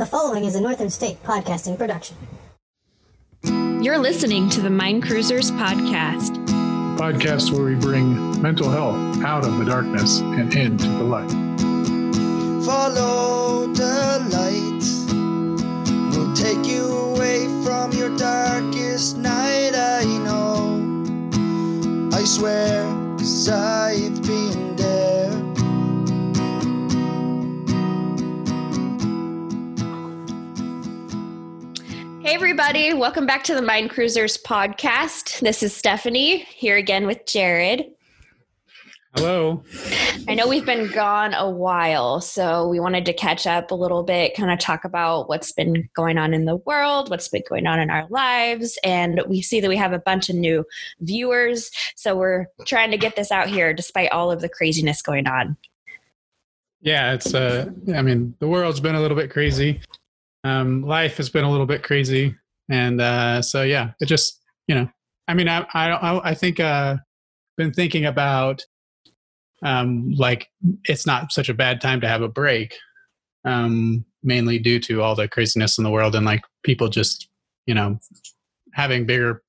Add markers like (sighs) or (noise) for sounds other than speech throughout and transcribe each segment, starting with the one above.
The following is a Northern State podcasting production. You're listening to the Mind Cruisers podcast. Podcast where we bring mental health out of the darkness and into the light. Follow the light. We'll take you away from your darkest night. I know. I swear, cause I've been Hey, everybody. Welcome back to the Mind Cruisers podcast. This is Stefanie here again with Jared. Hello. I know we've been gone a while, so we wanted to catch up a little bit, kind of talk about what's been going on in the world, what's been going on in our lives. And we see that we have a bunch of new viewers, so we're trying to get this out here despite all of the craziness going on. Yeah, it's uh I mean, the world's been a little bit crazy. Um life has been a little bit crazy and uh so yeah, it just, you know, I mean, I I I think uh been thinking about um like it's not such a bad time to have a break. Um mainly due to all the craziness in the world and like people just, you know, having bigger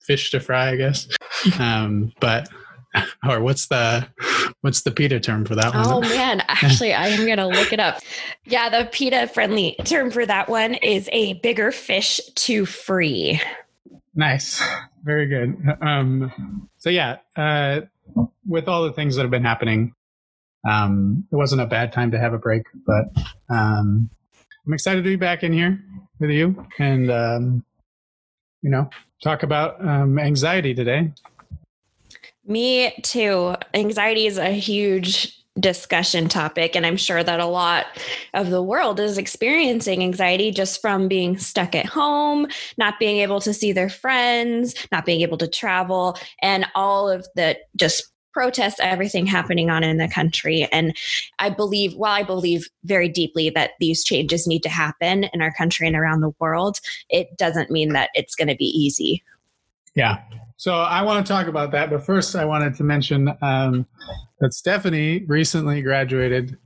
fish to fry, I guess. (laughs) Um but (laughs) or what's the what's the PETA term for that one? Oh (laughs) man, actually, I am gonna look it up. Yeah, the PETA friendly term for that one is a bigger fish to free. Nice, very good. Um, so yeah, uh, with all the things that have been happening, um, it wasn't a bad time to have a break, but um, I'm excited to be back in here with you and um, you know talk about um, anxiety today. Me too. Anxiety is a huge discussion topic and i'm sure that a lot of the world is experiencing anxiety just from being stuck at home not being able to see their friends not being able to travel and all of the just protests everything happening on in the country and i believe while i believe very deeply that these changes need to happen in our country and around the world it doesn't mean that it's going to be easy Yeah. So I want to talk about that, but first I wanted to mention um, that Stefanie recently graduated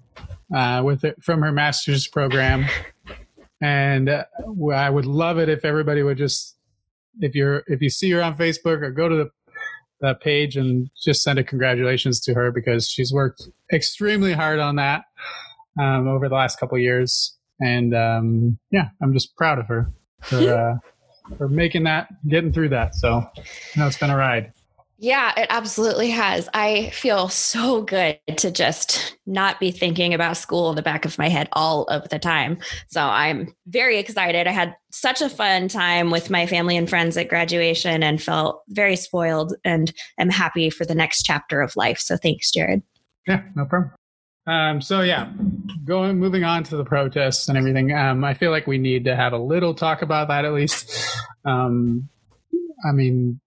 uh, with it from her master's program, and uh, I would love it if everybody would just, if you're if you see her on Facebook or go to the, the page and just send a congratulations to her because she's worked extremely hard on that um, over the last couple years, and um, yeah, I'm just proud of her for. Uh, for making that, getting through that. So, you know, it's been a ride. Yeah, it absolutely has. I feel so good to just not be thinking about school in the back of my head all of the time. So I'm very excited. I had such a fun time with my family and friends at graduation and felt very spoiled and am happy for the next chapter of life. So thanks, Jared. Yeah, no problem. Um, so yeah, going moving on to the protests and everything. Um, I feel like we need to have a little talk about that at least. Um, I mean,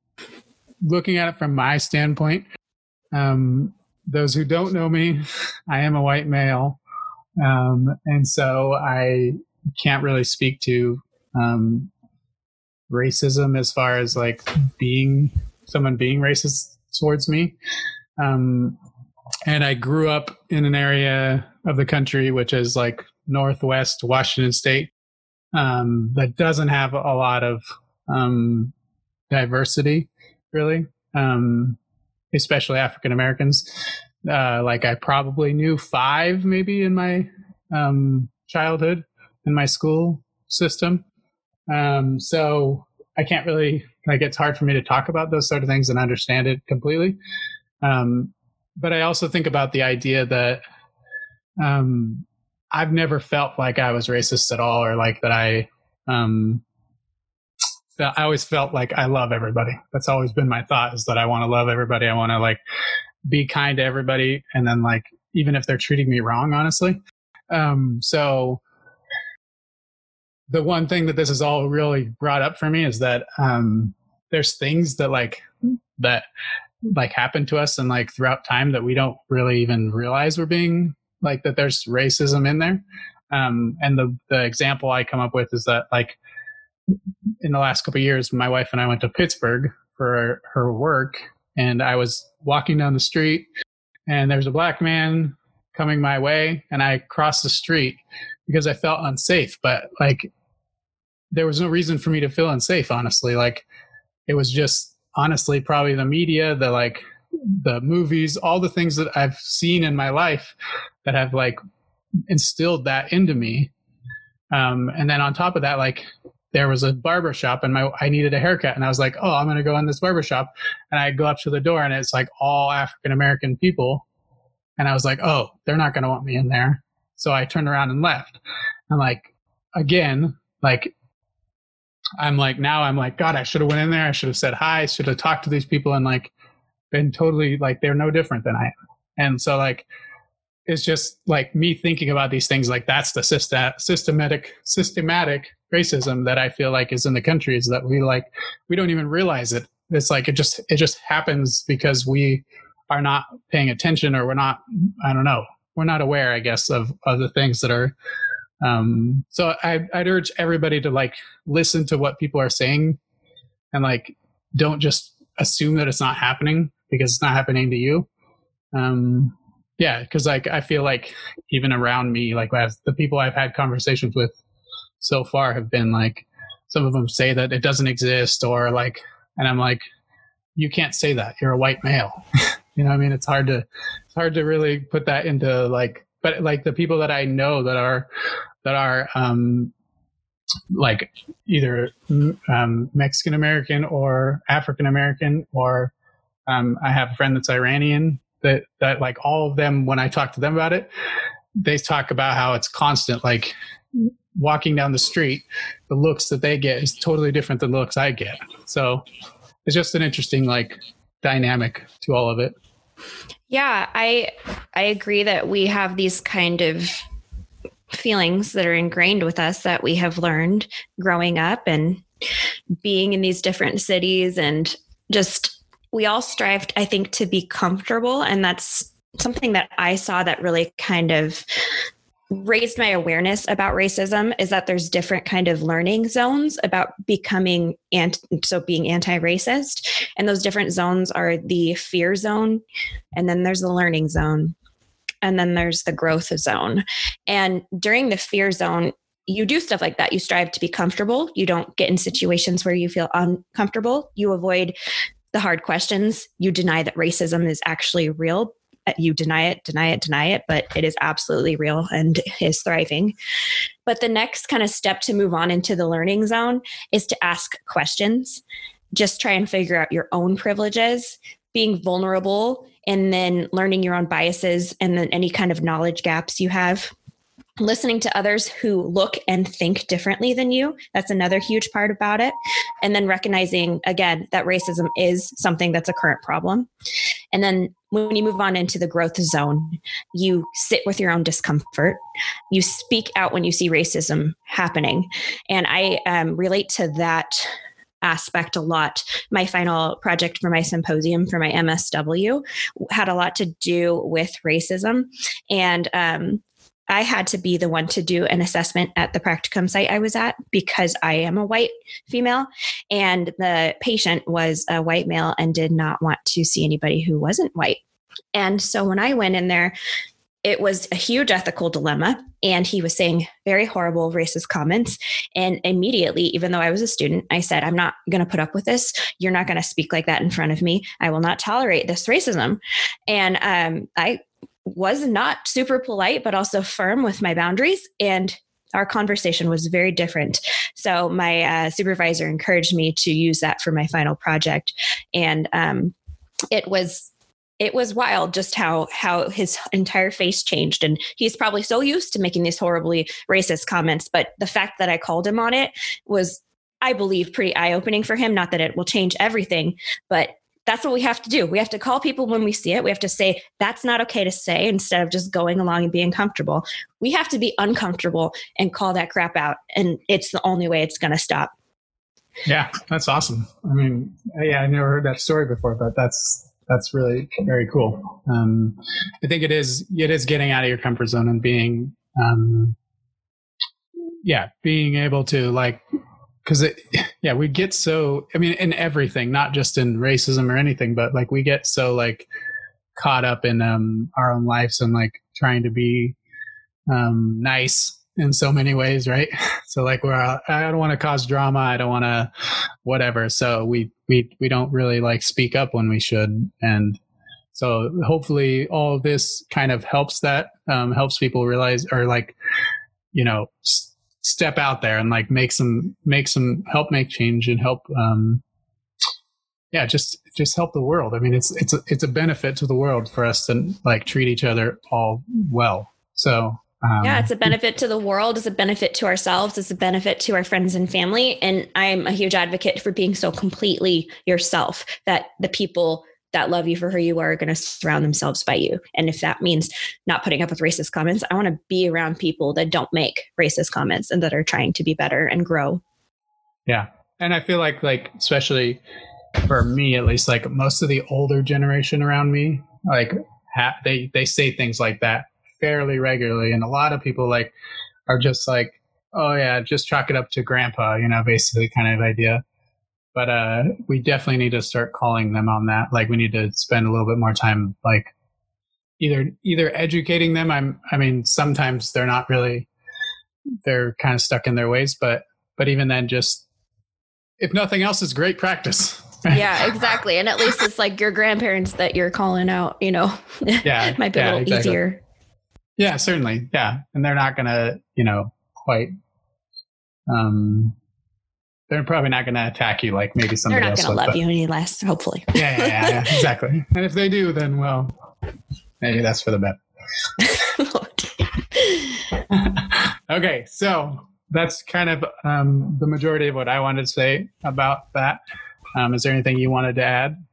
looking at it from my standpoint, um, those who don't know me, (laughs) I am a white male, um, and so I can't really speak to um, racism as far as like being someone being racist towards me. Um, and I grew up in an area of the country which is like northwest Washington State um, that doesn't have a lot of um, diversity, really, um, especially African Americans. Uh, like I probably knew five, maybe in my um, childhood in my school system. Um, so I can't really like it's hard for me to talk about those sort of things and understand it completely. Um, but I also think about the idea that um, I've never felt like I was racist at all, or like that I. Um, felt, I always felt like I love everybody. That's always been my thought: is that I want to love everybody. I want to like be kind to everybody, and then like even if they're treating me wrong, honestly. Um, so the one thing that this has all really brought up for me is that um, there's things that like that like happen to us and like throughout time that we don't really even realize we're being like that there's racism in there um and the the example i come up with is that like in the last couple years my wife and i went to pittsburgh for her work and i was walking down the street and there's a black man coming my way and i crossed the street because I felt unsafe. But like, there was no reason for me to feel unsafe. Honestly, like it was just honestly probably the media, the like the movies, all the things that I've seen in my life that have like instilled that into me. Um, and then on top of that, like there was a barber shop and my I needed a haircut and I was like, oh, I'm gonna go in this barber shop and I go up to the door and it's like all African American people. And I was like, oh, they're not gonna want me in there. So I turned around and left. And like again, like I'm like now I'm like, God, I should have went in there, I should have said hi, should have talked to these people and like been totally like they're no different than I am. And so like it's just like me thinking about these things like that's the system, systematic systematic racism that I feel like is in the country is that we like we don't even realize it. It's like it just it just happens because we are not paying attention or we're not I don't know we're not aware I guess of of the things that are. Um, so I, I'd urge everybody to like listen to what people are saying and like don't just assume that it's not happening because it's not happening to you. Um, yeah, because like I feel like even around me, like the people I've had conversations with so far have been like some of them say that it doesn't exist or like, and I'm like, you can't say that. You're a white male. (laughs) you know, I mean, it's hard to it's hard to really put that into like, but like the people that I know that are that are um like either um, Mexican American or African American or um, I have a friend that's Iranian that that like all of them when I talk to them about it, they talk about how it's constant. Like walking down the street, the looks that they get is totally different than the looks I get. So it's just an interesting like dynamic to all of it. Yeah, I I agree that we have these kind of feelings that are ingrained with us that we have learned growing up and being in these different cities and just we all strive, I think, to be comfortable. And that's something that I saw that really kind of raised my awareness about racism is that there's different kind of learning zones about becoming and so being anti-racist and those different zones are the fear zone and then there's the learning zone and then there's the growth zone and during the fear zone you do stuff like that you strive to be comfortable you don't get in situations where you feel uncomfortable you avoid the hard questions. You deny that racism is actually real. Uh, you deny it, deny it, deny it, but it is absolutely real and is thriving. But the next kind of step to move on into the learning zone is to ask questions. Just try and figure out your own privileges, being vulnerable, and then learning your own biases and then any kind of knowledge gaps you have. Listening to others who look and think differently than you that's another huge part about it. And then recognizing again that racism is something that's a current problem. And then when you move on into the growth zone you sit with your own discomfort. You speak out when you see racism happening. And i um, relate to that aspect a lot. My final project for my symposium for my MSW had a lot to do with racism. And um, I had to be the one to do an assessment at the practicum site I was at because I am a white female and the patient was a white male and did not want to see anybody who wasn't white. And so when I went in there, it was a huge ethical dilemma. And he was saying very horrible racist comments. And immediately, even though I was a student, I said, I'm not going to put up with this. You're not going to speak like that in front of me. I will not tolerate this racism. And um, I was not super polite, but also firm with my boundaries. And our conversation was very different. So my uh, supervisor encouraged me to use that for my final project. And um, it was it was wild just how how his entire face changed and he's probably so used to making these horribly racist comments but the fact that i called him on it was i believe pretty eye-opening for him not that it will change everything but that's what we have to do. We have to call people when we see it. We have to say, that's not okay to say instead of just going along and being comfortable. We have to be uncomfortable and call that crap out. And it's the only way it's going to stop. Yeah, that's awesome. I mean, yeah, I never heard that story before, but that's that's really very cool. Um, I think it is it is getting out of your comfort zone and being, um, yeah, being able to like because it (laughs) yeah we get so i mean in everything not just in racism or anything but like we get so like caught up in um our own lives and like trying to be um nice in so many ways, right? (laughs) So like we're I don't want to cause drama, I don't want to whatever. So we we we don't really like speak up when we should. And so hopefully all of this kind of helps that um, helps people realize or like you know s- step out there and like make some make some help make change and help um yeah just just help the world. I mean it's it's a, it's a benefit to the world for us to like treat each other all well. So um, yeah, it's a benefit to the world, it's a benefit to ourselves, it's a benefit to our friends and family. And I'm a huge advocate for being so completely yourself that the people that love you for who you are are going to surround themselves by you. And if that means not putting up with racist comments, I want to be around people that don't make racist comments and that are trying to be better and grow. Yeah. And I feel like like especially for me at least like most of the older generation around me like ha- they they say things like that fairly regularly and a lot of people like are just like oh yeah just chalk it up to grandpa you know basically kind of idea but uh we definitely need to start calling them on that like we need to spend a little bit more time like either either educating them i'm i mean sometimes they're not really they're kind of stuck in their ways but but even then just if nothing else is great practice yeah, exactly. And at least it's like your grandparents that you're calling out, you know. Yeah. (laughs) Might be yeah, a little exactly. easier. Yeah, certainly. Yeah. And they're not gonna, you know, quite um they're probably not gonna attack you like maybe They're not going to love but- you any less, hopefully. Yeah, yeah, yeah, yeah, (laughs) exactly. And if they do, then well maybe that's for the bet. (laughs) okay, so that's kind of um, the majority of what I wanted to say about that. Um, is there anything you wanted to add?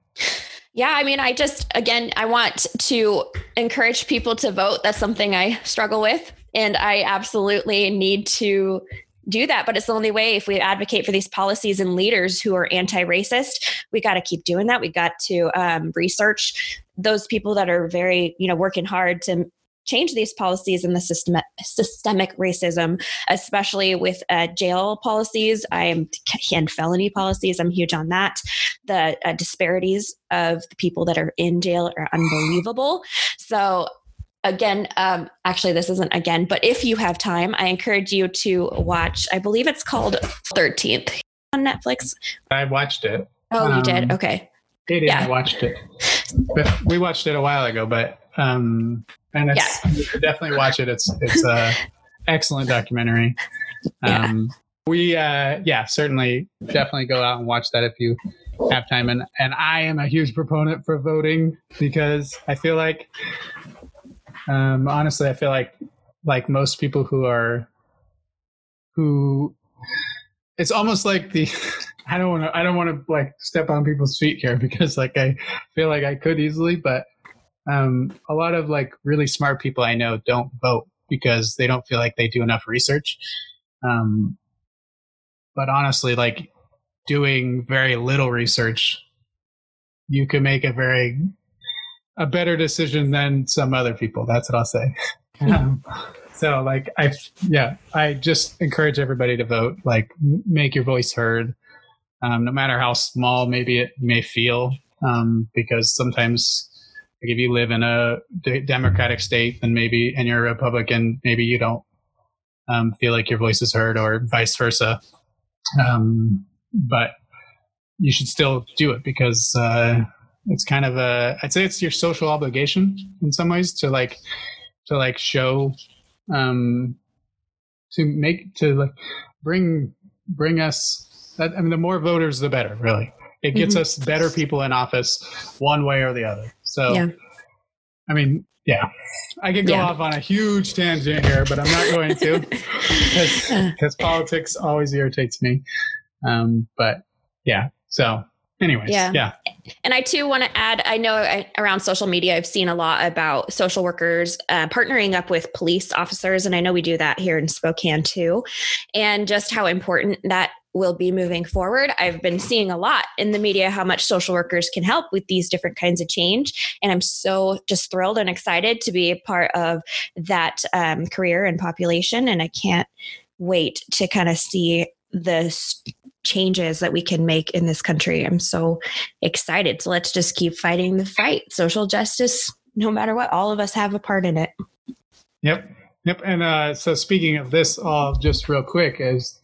Yeah, I mean, I just, again, I want to encourage people to vote. That's something I struggle with. And I absolutely need to do that. But it's the only way if we advocate for these policies and leaders who are anti racist, we got to keep doing that. We got to um, research those people that are very, you know, working hard to change these policies and the system, systemic racism, especially with uh, jail policies. I am and felony policies. I'm huge on that. The uh, disparities of the people that are in jail are unbelievable. So. Again, um, actually, this isn't again, but if you have time, I encourage you to watch. I believe it's called 13th on Netflix. I watched it. Oh, you Um, did? Okay. Katie Yeah. I watched it. We watched it a while ago, but um, and it's you should definitely watch it. It's it's a excellent documentary. Yeah. Um, we uh, yeah, certainly definitely go out and watch that if you have time. And and I am a huge proponent for voting because I feel like, um, honestly, I feel like like most people who are who it's almost like the (laughs) I don't want to I don't want to like step on people's feet here (laughs) because like I feel like I could easily, but um, a lot of like really smart people I know don't vote because they don't feel like they do enough research. Um, but honestly, like doing very little research, you can make a very a better decision than some other people. That's what I'll say. Um, so like I yeah, I just encourage everybody to vote. Like m- make your voice heard, um, no matter how small maybe it may feel, um, because sometimes like if you live in a de- democratic state, then maybe and you're a Republican, maybe you don't um, feel like your voice is heard, or vice versa. Um, but you should still do it because uh, it's kind of a I'd say it's your social obligation in some ways to like to like show um to make to like bring bring us that I mean the more voters the better really it gets Mhm. us better people in office one way or the other so Yeah. I mean yeah I could go Yeah. off on a huge tangent here but I'm not going to because (laughs) Uh, politics always irritates me um but yeah so anyways Yeah. yeah And I too want to add I know I, around social media, I've seen a lot about social workers uh, partnering up with police officers. And I know we do that here in Spokane too. And just how important that will be moving forward. I've been seeing a lot in the media how much social workers can help with these different kinds of change. And I'm so just thrilled and excited to be a part of that um, career and population. And I can't wait to kind of see the changes that we can make in this country. I'm so excited. So let's just keep fighting the fight. Social justice, no matter what, all of us have a part in it. Yep. Yep. And uh, so speaking of this, all just real quick is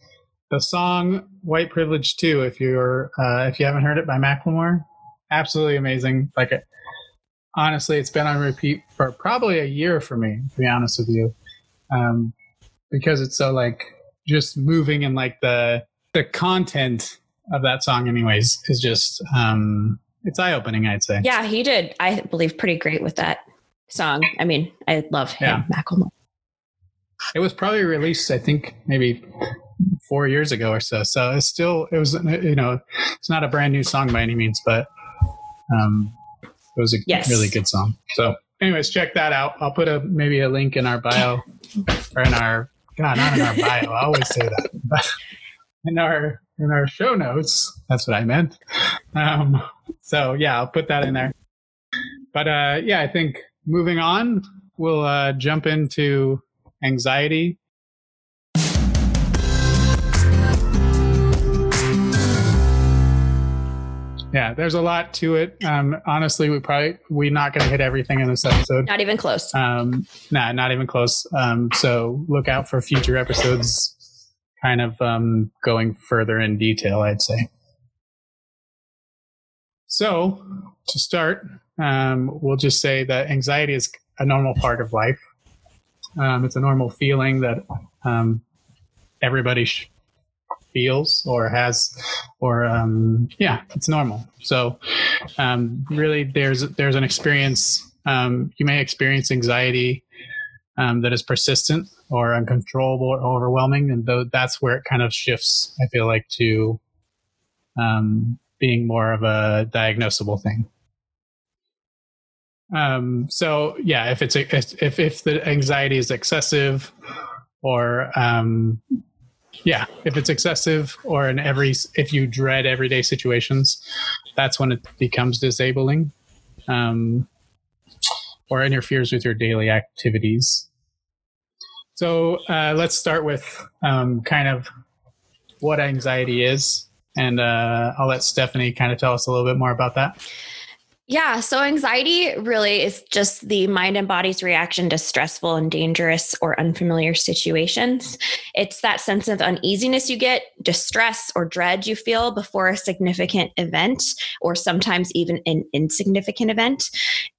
the song "White Privilege" too. If you're uh, if you haven't heard it by Macklemore, absolutely amazing. Like it, honestly, it's been on repeat for probably a year for me. To be honest with you, um, because it's so like just moving and like the the content of that song, anyways, is just um, it's eye opening. I'd say. Yeah, he did. I believe pretty great with that song. I mean, I love him, Yeah. Macklemore. It was probably released, I think, maybe four years ago or so. So it's still, it was, you know, it's not a brand new song by any means, but um, it was a Yes. really good song. So, anyways, check that out. I'll put a maybe a link in our bio or in our God, not in our bio. I always say that, but in our in our show notes. That's what I meant. Um, so yeah, I'll put that in there. But uh, yeah, I think moving on, we'll uh, jump into anxiety. Yeah, there's a lot to it. Um, honestly, we probably we're not going to hit everything in this episode. Not even close. Um, nah, not even close. Um, so look out for future episodes, kind of um, going further in detail. I'd say. So to start, um, we'll just say that anxiety is a normal part of life. Um, it's a normal feeling that um, everybody sh- feels or has, or um, yeah, it's normal. So um, really, there's there's an experience. Um, you may experience anxiety um, that is persistent or uncontrollable or overwhelming, and that's where it kind of shifts. I feel like to um, being more of a diagnosable thing. Um, so yeah, if it's if if the anxiety is excessive, or um, yeah, if it's excessive, or in every if you dread everyday situations, that's when it becomes disabling, um, or interferes with your daily activities. So uh, let's start with um, kind of what anxiety is, and uh, I'll let Stefanie kind of tell us a little bit more about that. Yeah. So anxiety really is just the mind and body's reaction to stressful and dangerous or unfamiliar situations. It's that sense of uneasiness you get, distress or dread you feel before a significant event, or sometimes even an insignificant event.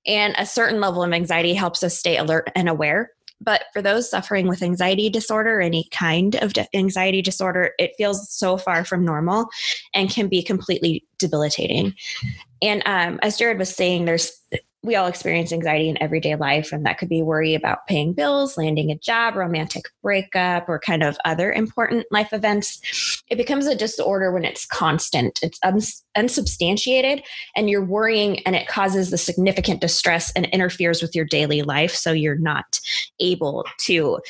And a certain level of anxiety helps us stay alert and aware. But for those suffering with anxiety disorder, any kind of anxiety disorder, it feels so far from normal and can be completely debilitating. And um, as Jared was saying, there's we all experience anxiety in everyday life, and that could be worry about paying bills, landing a job, romantic breakup, or kind of other important life events. It becomes a disorder when it's constant, it's uns- unsubstantiated, and you're worrying, and it causes the significant distress and interferes with your daily life. So you're not able to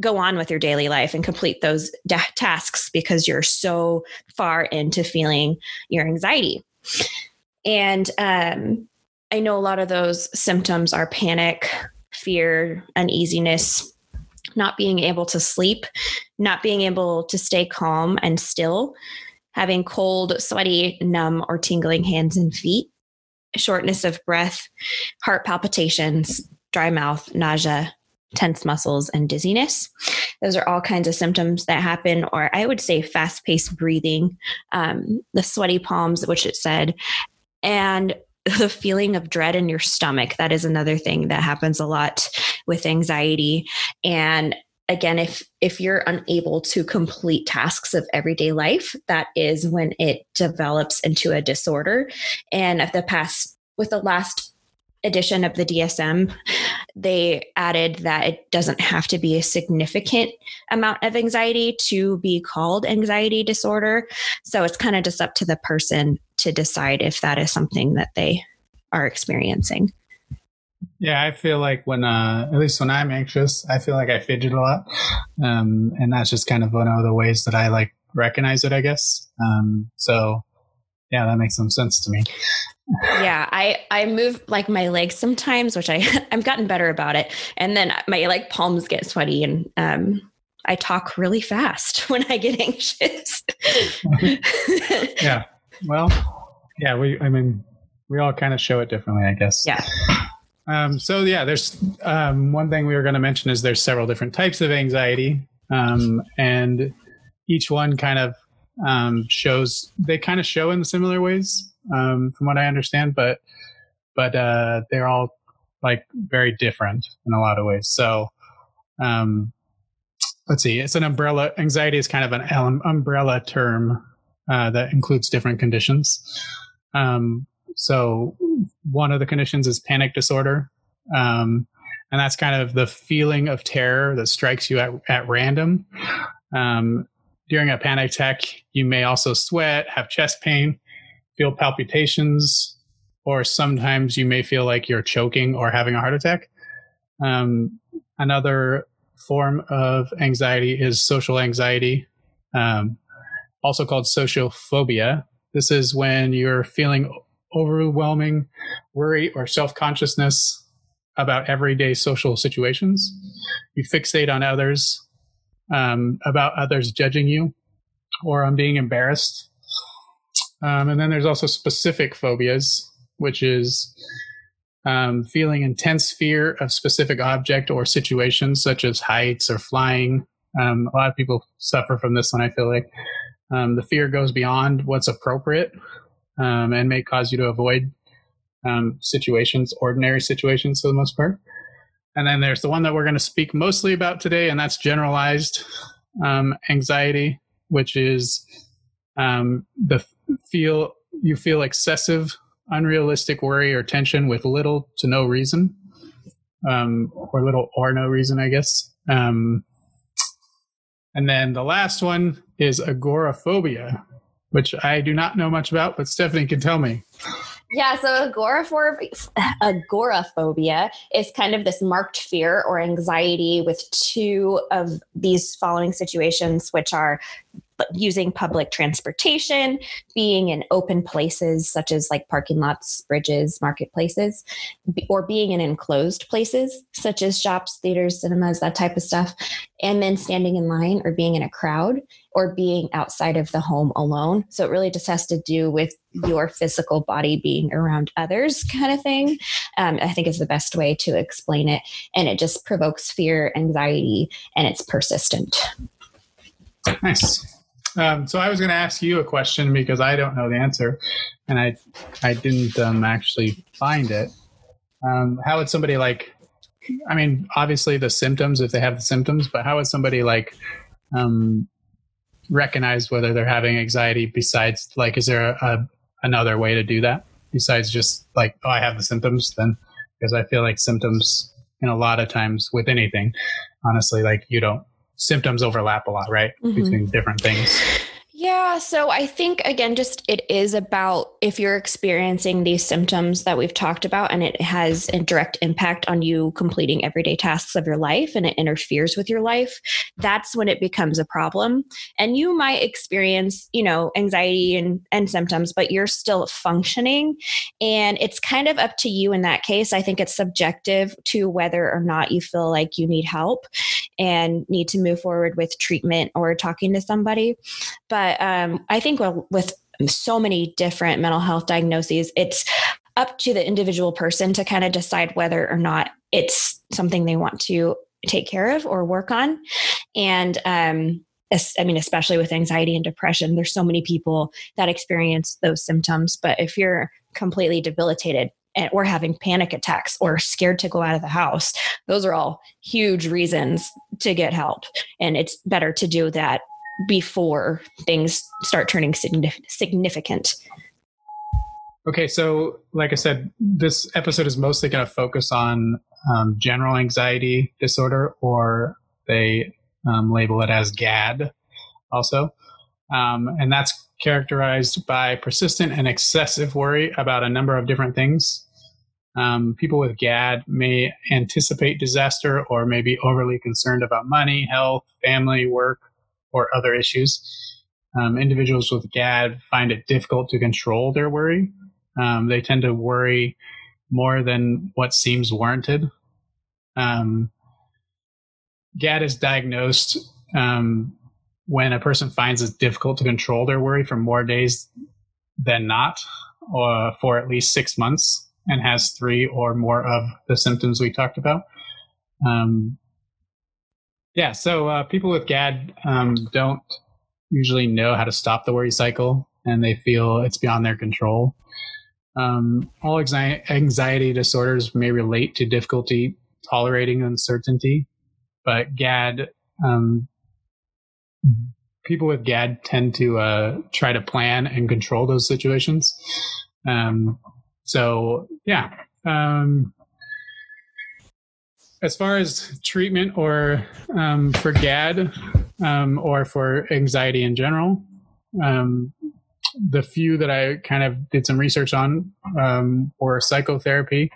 go on with your daily life and complete those tasks because you're so far into feeling your anxiety. And um, I know a lot of those symptoms are panic, fear, uneasiness, not being able to sleep, not being able to stay calm and still, having cold, sweaty, numb, or tingling hands and feet, shortness of breath, heart palpitations, dry mouth, nausea, tense muscles, and dizziness. Those are all kinds of symptoms that happen, or I would say fast paced breathing, um, the sweaty palms, which it said, and the feeling of dread in your stomach. That is another thing that happens a lot with anxiety. And again, if if you're unable to complete tasks of everyday life, that is when it develops into a disorder. And of the past, with the last edition of the DSM, they added that it doesn't have to be a significant amount of anxiety to be called anxiety disorder. So it's kind of just up to the person to decide if that is something that they are experiencing. Yeah, I feel like when, uh, at least when I'm anxious, I feel like I fidget a lot. Um, and that's just kind of one of the ways that I like recognize it, I guess. Um, so yeah, that makes some sense to me. Yeah i i move like my legs sometimes which i (laughs) i've gotten better about it and then my like palms get sweaty and um i talk really fast (laughs) when i get anxious (laughs) Yeah. Well, yeah, we, I mean, we all kind of show it differently, I guess. yeah Um, so yeah, there's um, one thing we were going to mention is there's several different types of anxiety, um, and each one kind of um, shows they kind of show in similar ways, um, from what I understand, but but uh, they're all like very different in a lot of ways. So um, let's see, it's an umbrella. Anxiety is kind of an um, umbrella term uh, that includes different conditions. Um, so one of the conditions is panic disorder. Um, and that's kind of the feeling of terror that strikes you at, at random. Um, during a panic attack, you may also sweat, have chest pain, feel palpitations, or sometimes you may feel like you're choking or having a heart attack. Um, another form of anxiety is social anxiety, um, also called sociophobia. This is when you're feeling overwhelming worry or self consciousness about everyday social situations. You fixate on others, um, about others judging you, or on being embarrassed. Um, and then there's also specific phobias, which is um, feeling intense fear of specific object or situations, such as heights or flying. Um, a lot of people suffer from this one. I feel like um, the fear goes beyond what's appropriate um, and may cause you to avoid um, situations, ordinary situations for the most part. And then there's the one that we're going to speak mostly about today, and that's generalized anxiety, which is um, the feel you feel excessive, unrealistic worry or tension with little to no reason, um, or little or no reason, I guess. Um, and then the last one is agoraphobia, which I do not know much about, but Stefanie can tell me. Yeah, so agoraphobia, agoraphobia is kind of this marked fear or anxiety with two of these following situations, which are using public transportation, being in open places such as like parking lots, bridges, marketplaces, or being in enclosed places such as shops, theaters, cinemas, that type of stuff, and then standing in line or being in a crowd or being outside of the home alone. So it really just has to do with your physical body being around others, kind of thing. Um, I think is the best way to explain it. And it just provokes fear, anxiety, and it's persistent. Nice. Um, so I was going to ask you a question because I don't know the answer, and I I didn't um, actually find it. Um, how would somebody like? I mean, obviously the symptoms if they have the symptoms, but how would somebody like um, recognize whether they're having anxiety? Besides, like, is there a, a another way to do that besides just like, oh, I have the symptoms? Then because I feel like symptoms, in a lot of times with anything, honestly, like you don't symptoms overlap a lot, right? Mm-hmm. Between different things. Yeah. So I think, again, just it is about if you're experiencing these symptoms that we've talked about and it has a direct impact on you completing everyday tasks of your life and it interferes with your life, that's when it becomes a problem. And you might experience, you know, anxiety and, and symptoms, but you're still functioning. And it's kind of up to you in that case. I think it's subjective to whether or not you feel like you need help and need to move forward with treatment or talking to somebody. But but um, I think with so many different mental health diagnoses, it's up to the individual person to kind of decide whether or not it's something they want to take care of or work on. And um, I mean, especially with anxiety and depression, there's so many people that experience those symptoms. But if you're completely debilitated, or having panic attacks or scared to go out of the house. Those are all huge reasons to get help. And it's better to do that before things start turning significant. Okay, so like I said, this episode is mostly going to focus on um, general anxiety disorder, or they um, label it as GAD also. Um, and that's characterized by persistent and excessive worry about a number of different things. Um, people with GAD may anticipate disaster or may be overly concerned about money, health, family, work, or other issues. Um, individuals with GAD find it difficult to control their worry. Um, they tend to worry more than what seems warranted. Um, GAD is diagnosed um, when a person finds it difficult to control their worry for more days than not, or for at least six months. and has three or more of the symptoms we talked about. Um, yeah, so uh, people with GAD um, don't usually know how to stop the worry cycle and they feel it's beyond their control. Um, all anxiety disorders may relate to difficulty tolerating uncertainty, but GAD, um, people with GAD tend to uh, try to plan and control those situations. Um, so, yeah. Um, as far as treatment or um, for GAD um, or for anxiety in general, um, the few that I kind of did some research on um, were psychotherapy,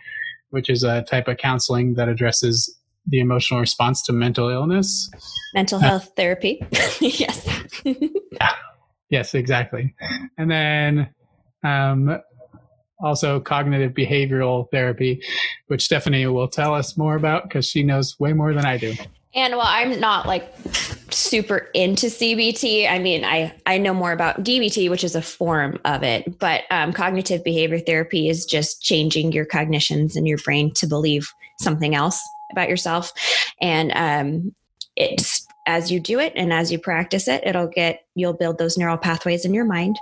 which is a type of counseling that addresses the emotional response to mental illness. Mental health uh, therapy. (laughs) yes. yeah. (laughs) Yes, exactly. And then um, also cognitive behavioral therapy, which Stefanie will tell us more about because she knows way more than I do. And well, I'm not like super into CBT. I mean, I I know more about DBT, which is a form of it, but um, cognitive behavior therapy is just changing your cognitions in your brain to believe something else about yourself, and um, it's as you do it and as you practice it, it'll get you'll build those neural pathways in your mind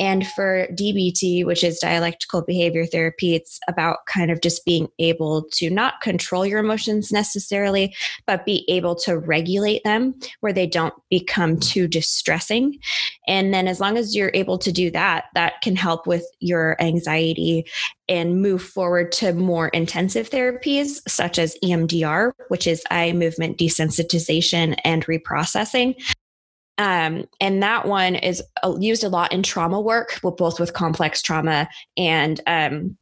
and for DBT, which is dialectical behavior therapy, it's about kind of just being able to not control your emotions necessarily, but be able to regulate them where they don't become too distressing. And then as long as you're able to do that, that can help with your anxiety and move forward to more intensive therapies such as EMDR, which is eye movement desensitization and reprocessing. Um, and that one is uh, used a lot in trauma work, both with complex trauma and um,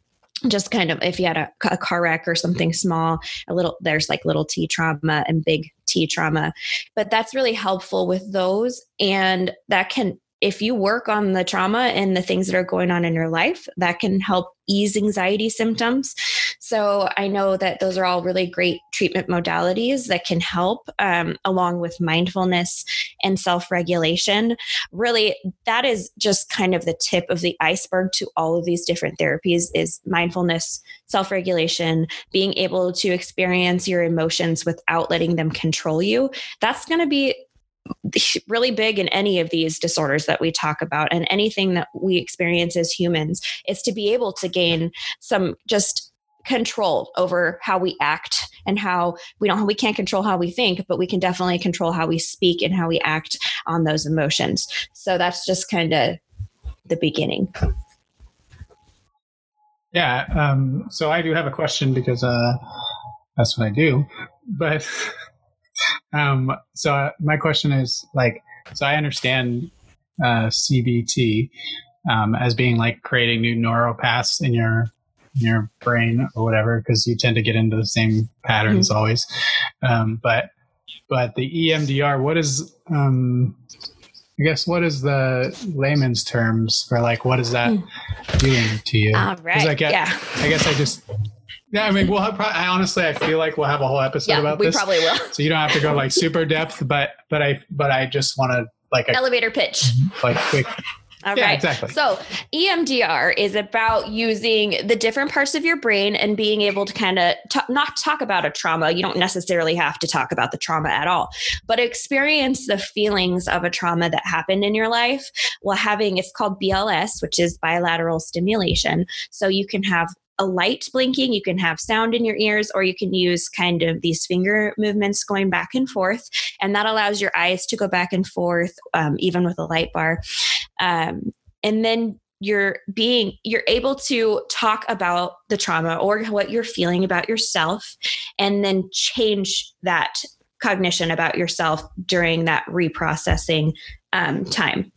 just kind of if you had a, a, car wreck or something small, a little there's like little T trauma and big T trauma, but that's really helpful with those, and that can if you work on the trauma and the things that are going on in your life, that can help ease anxiety symptoms. So I know that those are all really great treatment modalities that can help, um, along with mindfulness and self regulation. Really, that is just kind of the tip of the iceberg to all of these different therapies is mindfulness, self regulation, being able to experience your emotions without letting them control you. That's going to be really big in any of these disorders that we talk about and anything that we experience as humans is to be able to gain some just control over how we act and how we don't we can't control how we think but we can definitely control how we speak and how we act on those emotions. So that's just kind of the beginning. Yeah um, so i do have a question because uh, that's what i do but (laughs) um, so uh, my question is like, so I understand uh, CBT um, as being like creating new neural paths in your your brain or whatever, because you tend to get into the same patterns mm-hmm. always. Um, but but the EMDR, what is um, I guess what is the layman's terms for like what is that mm. doing to you? All right. I get, yeah. I guess I just yeah, I mean, we'll have, I honestly, I feel like we'll have a whole episode yeah, about we this. We probably will. So you don't have to go like super depth, but but I but I just want to like a, elevator pitch, like quick. All yeah, right. exactly. So EMDR is about using the different parts of your brain and being able to kind of t- not talk about a trauma. You don't necessarily have to talk about the trauma at all, but experience the feelings of a trauma that happened in your life while having it's called BLS, which is bilateral stimulation. So you can have a light blinking, you can have sound in your ears, or you can use kind of these finger movements going back and forth. And that allows your eyes to go back and forth, um, even with a light bar. Um, and then you're being you're able to talk about the trauma or what you're feeling about yourself and then change that cognition about yourself during that reprocessing um, time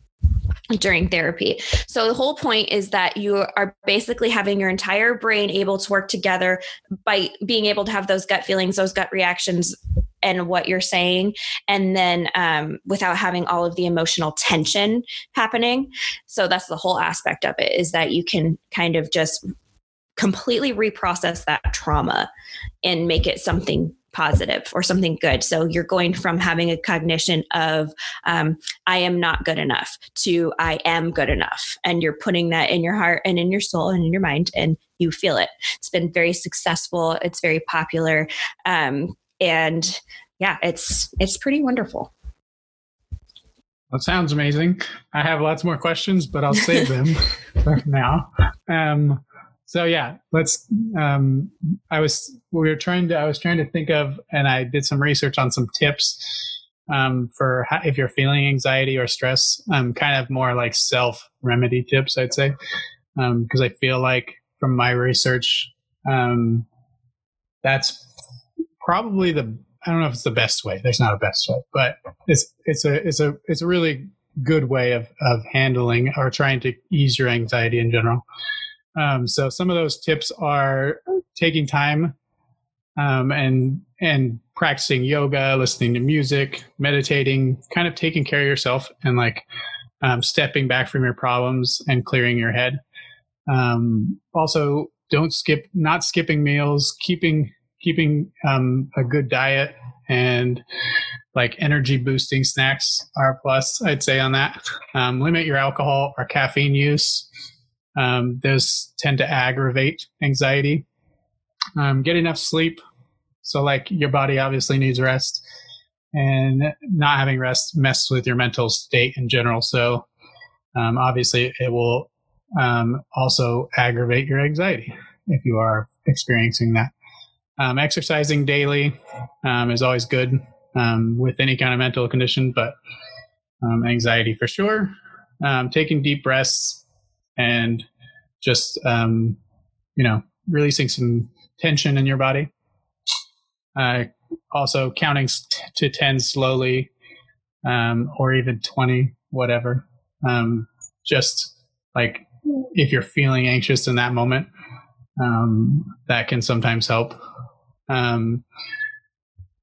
during therapy. So the whole point is that you are basically having your entire brain able to work together by being able to have those gut feelings, those gut reactions and what you're saying and then um, without having all of the emotional tension happening so that's the whole aspect of it is that you can kind of just completely reprocess that trauma and make it something positive or something good. So you're going from having a cognition of um, I am not good enough to I am good enough, and you're putting that in your heart and in your soul and in your mind, and you feel it. It's been very successful. It's very popular, um, and yeah, it's it's pretty wonderful. That sounds amazing. I have lots more questions, but I'll save them (laughs) for now. Um, so yeah, let's. Um, I was we were trying to. I was trying to think of, and I did some research on some tips um, for how, if you're feeling anxiety or stress. Um, kind of more like self remedy tips, I'd say, because um, I feel like from my research, um, that's probably the I don't know if it's the best way. There's not a best way, but it's it's a it's a it's a really good way of of handling or trying to ease your anxiety in general. Um, so some of those tips are taking time um, and and practicing yoga, listening to music, meditating, kind of taking care of yourself and like um, stepping back from your problems and clearing your head. Um, also, don't skip, not skipping meals, keeping keeping um, a good diet and like energy boosting snacks are plus i'd say on that um, limit your alcohol or caffeine use um, those tend to aggravate anxiety. Um, get enough sleep. So like your body obviously needs rest and not having rest messes with your mental state in general. So um, obviously it will um, also aggravate your anxiety if you are experiencing that. Um, exercising daily um, is always good with any kind of mental condition, but anxiety for sure. Taking deep breaths and just, um, you know, releasing some tension in your body. Uh, also, counting to 10 slowly or even 20, whatever. just like if you're feeling anxious in that moment, that can sometimes help um,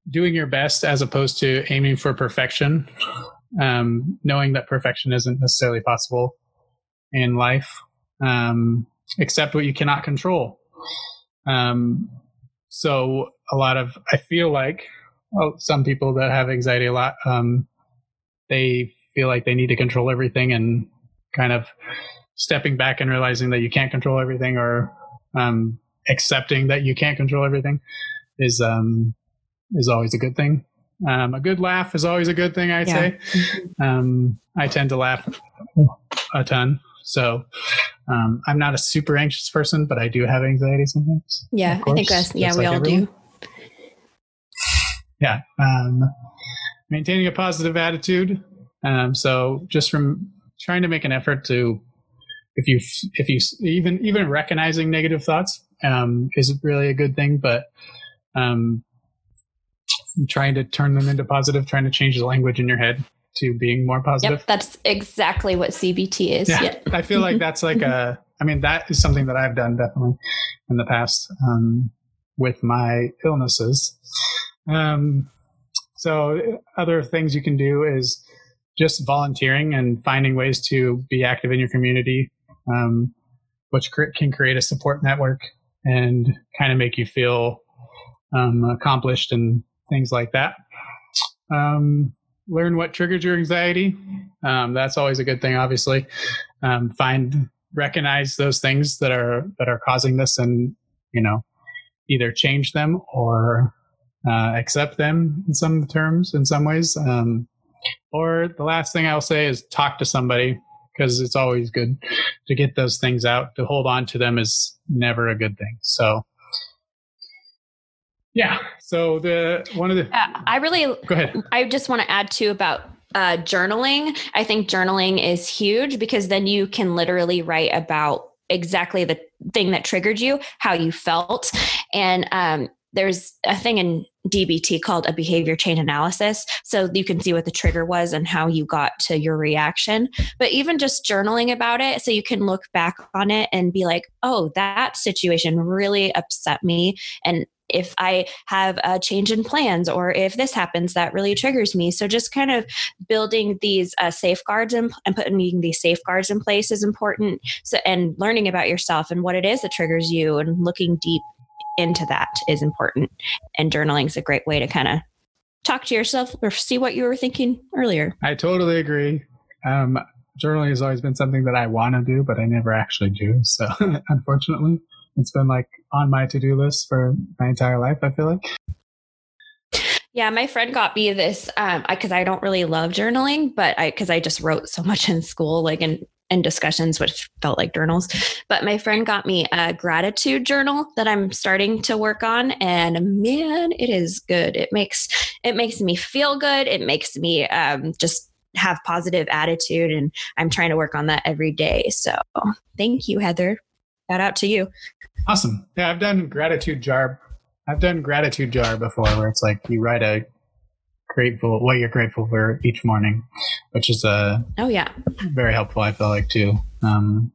doing your best as opposed to aiming for perfection, um, knowing that perfection isn't necessarily possible in life. Um, accept what you cannot control. Um, so a lot of, I feel like well, some people that have anxiety a lot, um, they feel like they need to control everything and kind of stepping back and realizing that you can't control everything or um, accepting that you can't control everything is um, is always a good thing. Um, a good laugh is always a good thing, I'd yeah. say. Um, I tend to laugh a ton. So um, I'm not a super anxious person, but I do have anxiety sometimes. Yeah, course, I think that's, yeah, we like all everyone. do. Yeah. Um, maintaining a positive attitude. Um, so just from trying to make an effort to, if you, if you even, even recognizing negative thoughts um, is really a good thing, but um, trying to turn them into positive, trying to change the language in your head to being more positive. Yep, that's exactly what CBT is. Yeah, yep. I feel like that's like a. I mean, that is something that I've done definitely in the past um, with my illnesses. Um, so, other things you can do is just volunteering and finding ways to be active in your community, um, which cr- can create a support network and kind of make you feel um, accomplished and things like that. Um, learn what triggers your anxiety. Um, that's always a good thing, obviously. Um, find recognize those things that are that are causing this, and you know, either change them or uh, accept them in some terms, in some ways. Um, or the last thing I'll say is talk to somebody because it's always good to get those things out. To hold on to them is never a good thing. So yeah. So the one of the uh, I really go ahead. I just want to add too about uh, journaling. I think journaling is huge because then you can literally write about exactly the thing that triggered you, how you felt, and um, there's a thing in DBT called a behavior chain analysis. So you can see what the trigger was and how you got to your reaction. But even just journaling about it, so you can look back on it and be like, oh, that situation really upset me. And if I have a change in plans or if this happens, that really triggers me. So just kind of building these uh, safeguards in, and putting these safeguards in place is important. So and learning about yourself and what it is that triggers you and looking deep into that is important. And journaling is a great way to kind of talk to yourself or see what you were thinking earlier. I totally agree. Um, journaling has always been something that I want to do, but I never actually do. So (laughs) unfortunately, it's been like on my to do list for my entire life, I feel like. Yeah, my friend got me this um because I, I don't really love journaling, but I because I just wrote so much in school, like in in discussions, which felt like journals. But my friend got me a gratitude journal that I'm starting to work on, and man, it is good. It makes it makes me feel good. It makes me um, just have positive attitude, and I'm trying to work on that every day. So thank you, Heather. Shout out to you. Awesome. Yeah, I've done gratitude jar I've done gratitude jar before where it's like you write a grateful what you're grateful for each morning, which is a uh, oh yeah very helpful. I feel like too. Um,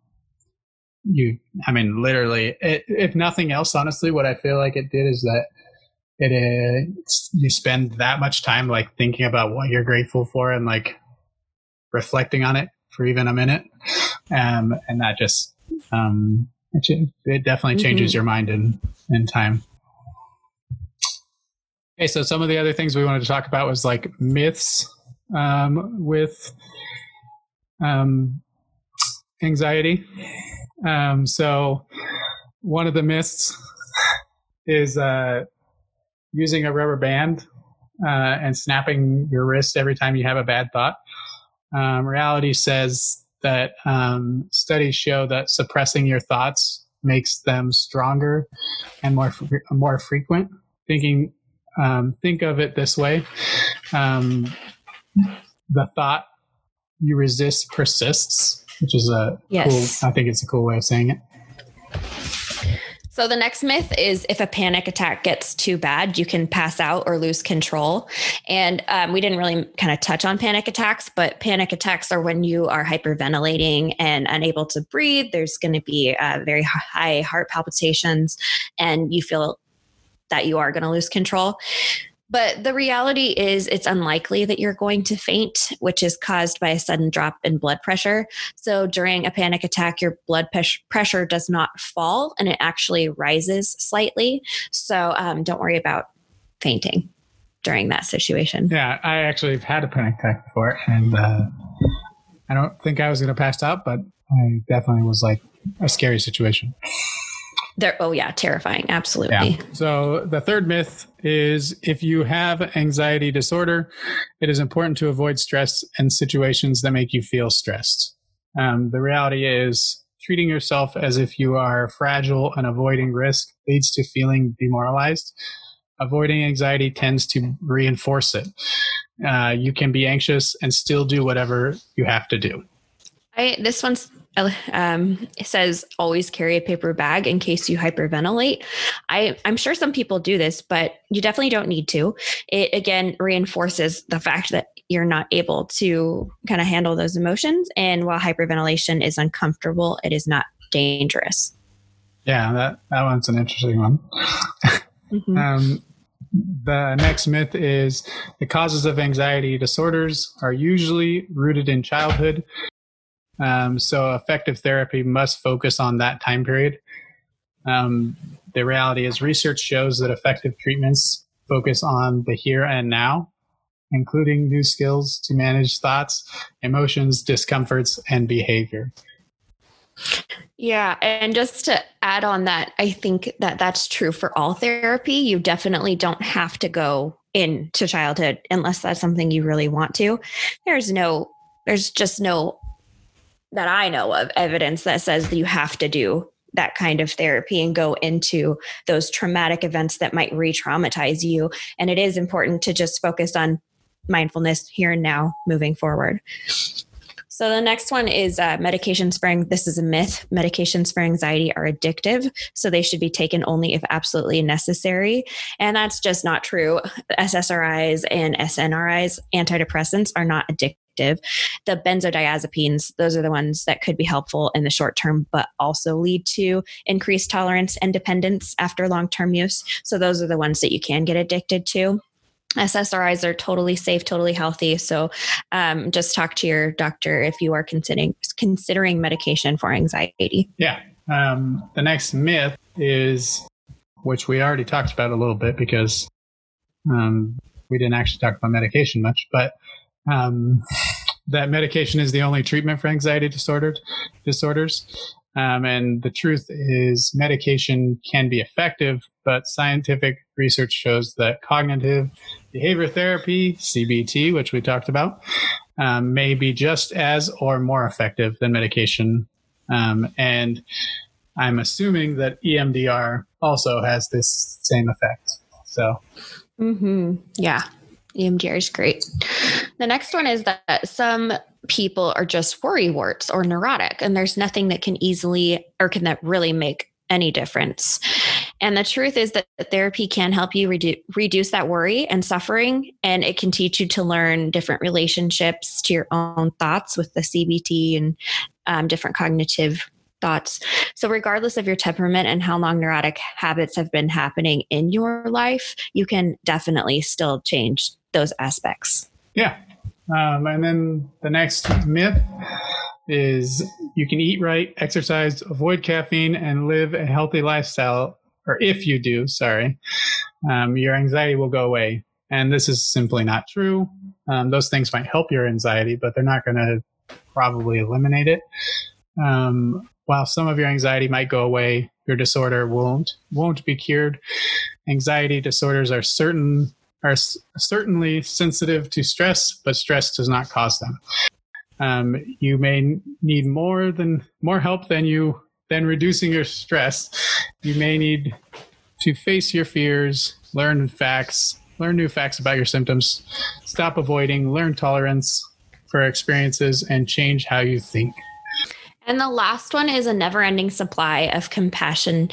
you, I mean, literally, it, if nothing else, honestly, what I feel like it did is that it is you spend that much time like thinking about what you're grateful for and like reflecting on it for even a minute, um, and that just um, it, it definitely changes mm-hmm. your mind in in time. Okay, so some of the other things we wanted to talk about was like myths um, with um, anxiety. Um, so one of the myths is uh, using a rubber band uh, and snapping your wrist every time you have a bad thought. Um, reality says that um, studies show that suppressing your thoughts makes them stronger and more more frequent. Thinking um, think of it this way um, the thought you resist persists, which is a yes. cool, I think it's a cool way of saying it. So the next myth is if a panic attack gets too bad, you can pass out or lose control. And um, we didn't really kind of touch on panic attacks, but panic attacks are when you are hyperventilating and unable to breathe. There's going to be uh, very high heart palpitations, and you feel that you are going to lose control. But the reality is, it's unlikely that you're going to faint, which is caused by a sudden drop in blood pressure. So during a panic attack, your blood pressure does not fall and it actually rises slightly. So um, don't worry about fainting during that situation. Yeah, I actually have had a panic attack before, and uh, I don't think I was going to pass out, but I definitely was like a scary situation. They're, oh yeah, terrifying. Absolutely. Yeah. So the third myth is if you have anxiety disorder, it is important to avoid stress and situations that make you feel stressed. Um, the reality is treating yourself as if you are fragile and avoiding risk leads to feeling demoralized. Avoiding anxiety tends to reinforce it. Uh, you can be anxious and still do whatever you have to do. I, this one's um, it says always carry a paper bag in case you hyperventilate. I, I'm sure some people do this, but you definitely don't need to. It again reinforces the fact that you're not able to kind of handle those emotions. And while hyperventilation is uncomfortable, it is not dangerous. Yeah, that, that one's an interesting one. mm-hmm. um, the next myth is the causes of anxiety disorders are usually rooted in childhood um, so effective therapy must focus on that time period. Um, the reality is, research shows that effective treatments focus on the here and now, including new skills to manage thoughts, emotions, discomforts, and behavior. Yeah, and just to add on that, I think that that's true for all therapy. You definitely don't have to go into childhood unless that's something you really want to. There's no there's just no that I know of evidence that says that you have to do that kind of therapy and go into those traumatic events that might re traumatize you. And it is important to just focus on mindfulness here and now moving forward. So the next one is uh, medications for this is a myth. Medications for anxiety are addictive, so they should be taken only if absolutely necessary, and that's just not true. SSRIs and SNRIs, antidepressants, are not addictive the benzodiazepines, those are the ones that could be helpful in the short term, but also lead to increased tolerance and dependence after long term use. So those are the ones that you can get addicted to. SSRIs are totally safe, totally healthy. So um, just talk to your doctor if you are considering considering medication for anxiety. Yeah. Um, the next myth is which we already talked about a little bit because um, we didn't actually talk about medication much, but um, that medication is the only treatment for anxiety disordered disorders. Um, and the truth is, medication can be effective, but scientific research shows that cognitive behavior therapy, CBT, which we talked about, um, may be just as or more effective than medication. Um, and I'm assuming that EMDR also has this same effect. So, Mm-hmm. Yeah. EMDR is great. The next one is that some people are just worry warts or neurotic, and there's nothing that can easily or can that really make any difference. And the truth is that therapy can help you redu- reduce that worry and suffering, and it can teach you to learn different relationships to your own thoughts with the CBT and um, different cognitive thoughts. So, regardless of your temperament and how long neurotic habits have been happening in your life, you can definitely still change those aspects. Yeah. Um, and then the next myth is you can eat right, exercise, avoid caffeine, and live a healthy lifestyle. Or if you do, sorry, um, your anxiety will go away. And this is simply not true. Um, those things might help your anxiety, but they're not going to probably eliminate it. Um, while some of your anxiety might go away, your disorder won't won't be cured. Anxiety disorders are certain are s- certainly sensitive to stress, but stress does not cause them. Um, you may need more than more help than you than reducing your stress. You may need to face your fears, learn facts, learn new facts about your symptoms, stop avoiding, learn tolerance for experiences, and change how you think. And the last one is a never ending supply of compassion.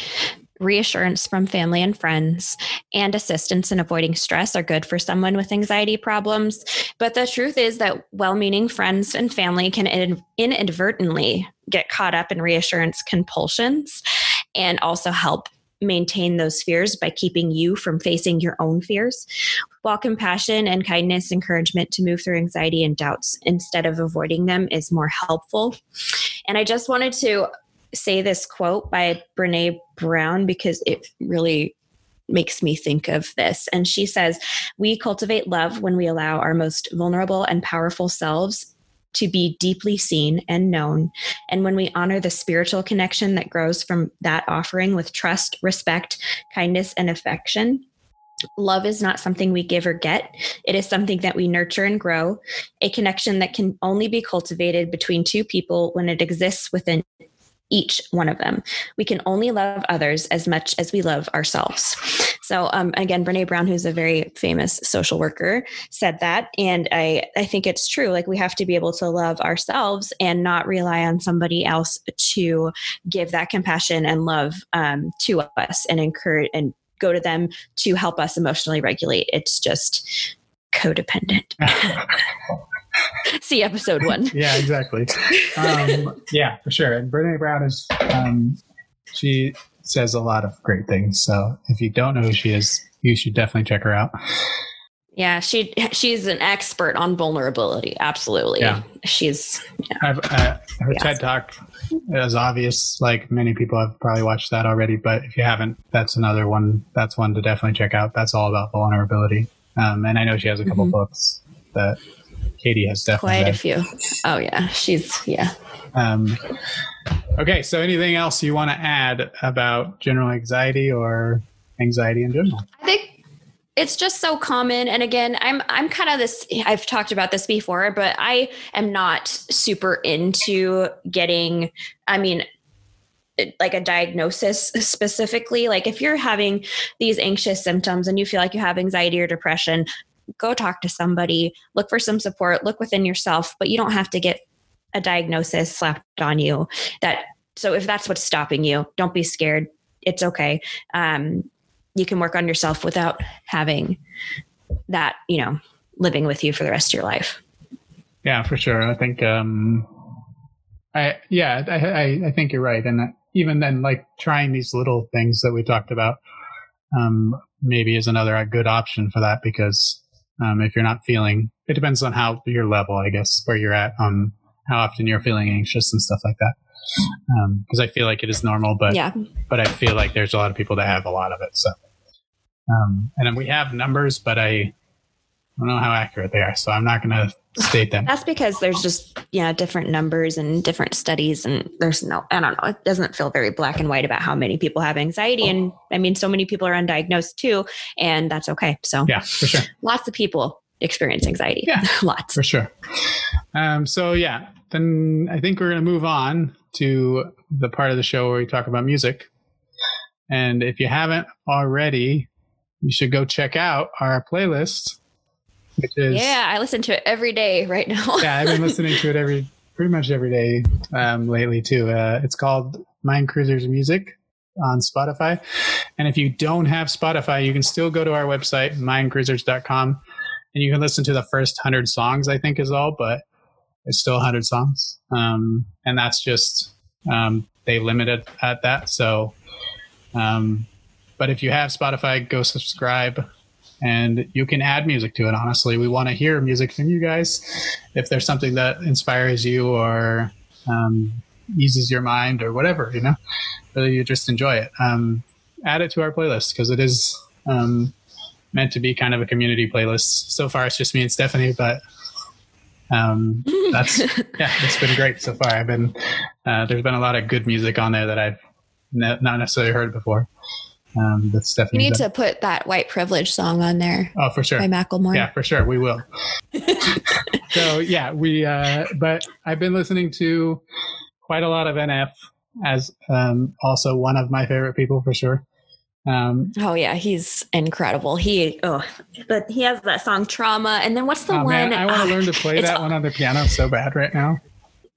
Reassurance from family and friends and assistance in avoiding stress are good for someone with anxiety problems. But the truth is that well meaning friends and family can inadvertently get caught up in reassurance compulsions and also help maintain those fears by keeping you from facing your own fears. While compassion and kindness, encouragement to move through anxiety and doubts instead of avoiding them is more helpful. And I just wanted to say this quote by Brene Brown because it really makes me think of this. And she says, We cultivate love when we allow our most vulnerable and powerful selves to be deeply seen and known. And when we honor the spiritual connection that grows from that offering with trust, respect, kindness, and affection. Love is not something we give or get. It is something that we nurture and grow, a connection that can only be cultivated between two people when it exists within each one of them. We can only love others as much as we love ourselves. So, um, again, Brene Brown, who's a very famous social worker, said that, and I I think it's true. Like we have to be able to love ourselves and not rely on somebody else to give that compassion and love um, to us and encourage and go to them to help us emotionally regulate. It's just codependent. (laughs) See episode one. (laughs) yeah, exactly. Um, yeah, for sure. And Brene Brown is, um, she says a lot of great things. So if you don't know who she is, you should definitely check her out. Yeah, she she's an expert on vulnerability. Absolutely. Yeah. She's yeah. I've, uh, her. TED Talk is obvious. Like many people have probably watched that already, but if you haven't, that's another one. That's one to definitely check out. That's all about vulnerability. Um, and I know she has a couple Mhm. books that Katie has definitely quite a few. Oh yeah, she's yeah. Um, okay, so anything else you want to add about general anxiety or anxiety in general? I think it's just so common and again i'm i'm kind of this i've talked about this before but i am not super into getting i mean like a diagnosis specifically like if you're having these anxious symptoms and you feel like you have anxiety or depression go talk to somebody look for some support look within yourself but you don't have to get a diagnosis slapped on you that so if that's what's stopping you don't be scared. It's okay. Um, you can work on yourself without having that you know living with you for the rest of your life. Yeah, for sure. I think, um, I yeah, I, I I think you're right, and even then, like trying these little things that we talked about, um, maybe is another good option for that because um, if you're not feeling, it depends on how your level, I guess, where you're at, on how often you're feeling anxious and stuff like that. because I feel like it is normal, but yeah. but I feel like there's a lot of people that have a lot of it. So, um, and then we have numbers, but I don't know how accurate they are, so I'm not going to state them. That's because there's just yeah different numbers and different studies, and there's no I don't know. It doesn't feel very black and white about how many people have anxiety, and I mean, so many people are undiagnosed too, and that's okay. So Yeah, for sure. lots of people experience anxiety. Yeah. (laughs) lots. For sure. Um, so yeah, then I think we're going to move on to the part of the show where we talk about music. And if you haven't already, you should go check out our playlist, which is Yeah, I listen to it every day right now. (laughs) yeah, I've been listening to it every pretty much every day um, lately too. Uh, it's called Mind Cruisers Music on Spotify. And if you don't have Spotify, you can still go to our website, mindcruisers.com, and you can listen to the first 100 songs, I think is all, but it's still 100 songs. Um, and that's just, um, they limit it at that. So, um, but if you have Spotify, go subscribe and you can add music to it. Honestly, we want to hear music from you guys. If there's something that inspires you or um, eases your mind or whatever, you know, whether you just enjoy it, um, add it to our playlist because it is um, meant to be kind of a community playlist. So far, it's just me and Stefanie, but um, (laughs) that's yeah, it's been great so far. I've been uh, there's been a lot of good music on there that I've ne- not necessarily heard before. Um, that's You Stefanie. need to put that white privilege song on there oh, for sure. by Macklemore. Yeah, for sure. We will. (laughs) so yeah, we uh but I've been listening to quite a lot of NF as um also one of my favorite people for sure. Um Oh yeah, he's incredible. He oh, but he has that song "Trauma," and then what's the oh, one? man, I want ah, to learn to play that one on the piano so bad right now.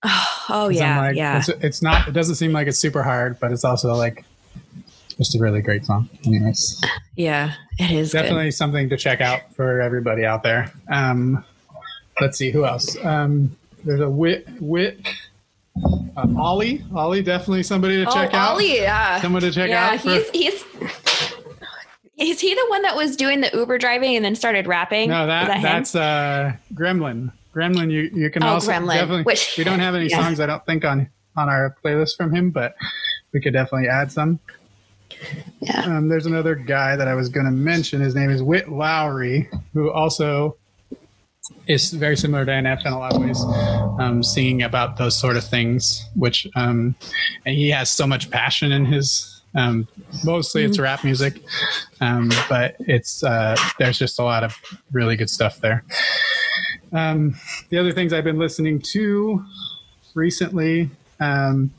(sighs) Oh, I'm yeah, like, yeah. It's, it's not it doesn't seem like it's super hard, but it's also like just a really great song. Anyways. Yeah, it is good. definitely something to check out for everybody out there. Um, let's see who else. Um, there's a wit wit uh, Ollie. Ollie, definitely somebody to oh, check out. Ollie, yeah. Someone to check yeah, out. for- he's he's is he the one that was doing the Uber driving and then started rapping? no, Is that, that's uh, Gremlin. Gremlin, you you can Oh, also Gremlin, definitely. which- we don't have any (laughs) yeah. songs, I don't think, on on our playlist from him, but we could definitely add some. Yeah. Um, there's another guy that I was going to mention. His name is Whit Lowry, who also is very similar to NF in a lot of ways, um, singing about those sort of things. Which, um, and he has so much passion in his. Um, mostly it's rap music, um, but it's uh, there's just a lot of really good stuff there. Um, the other things I've been listening to recently um,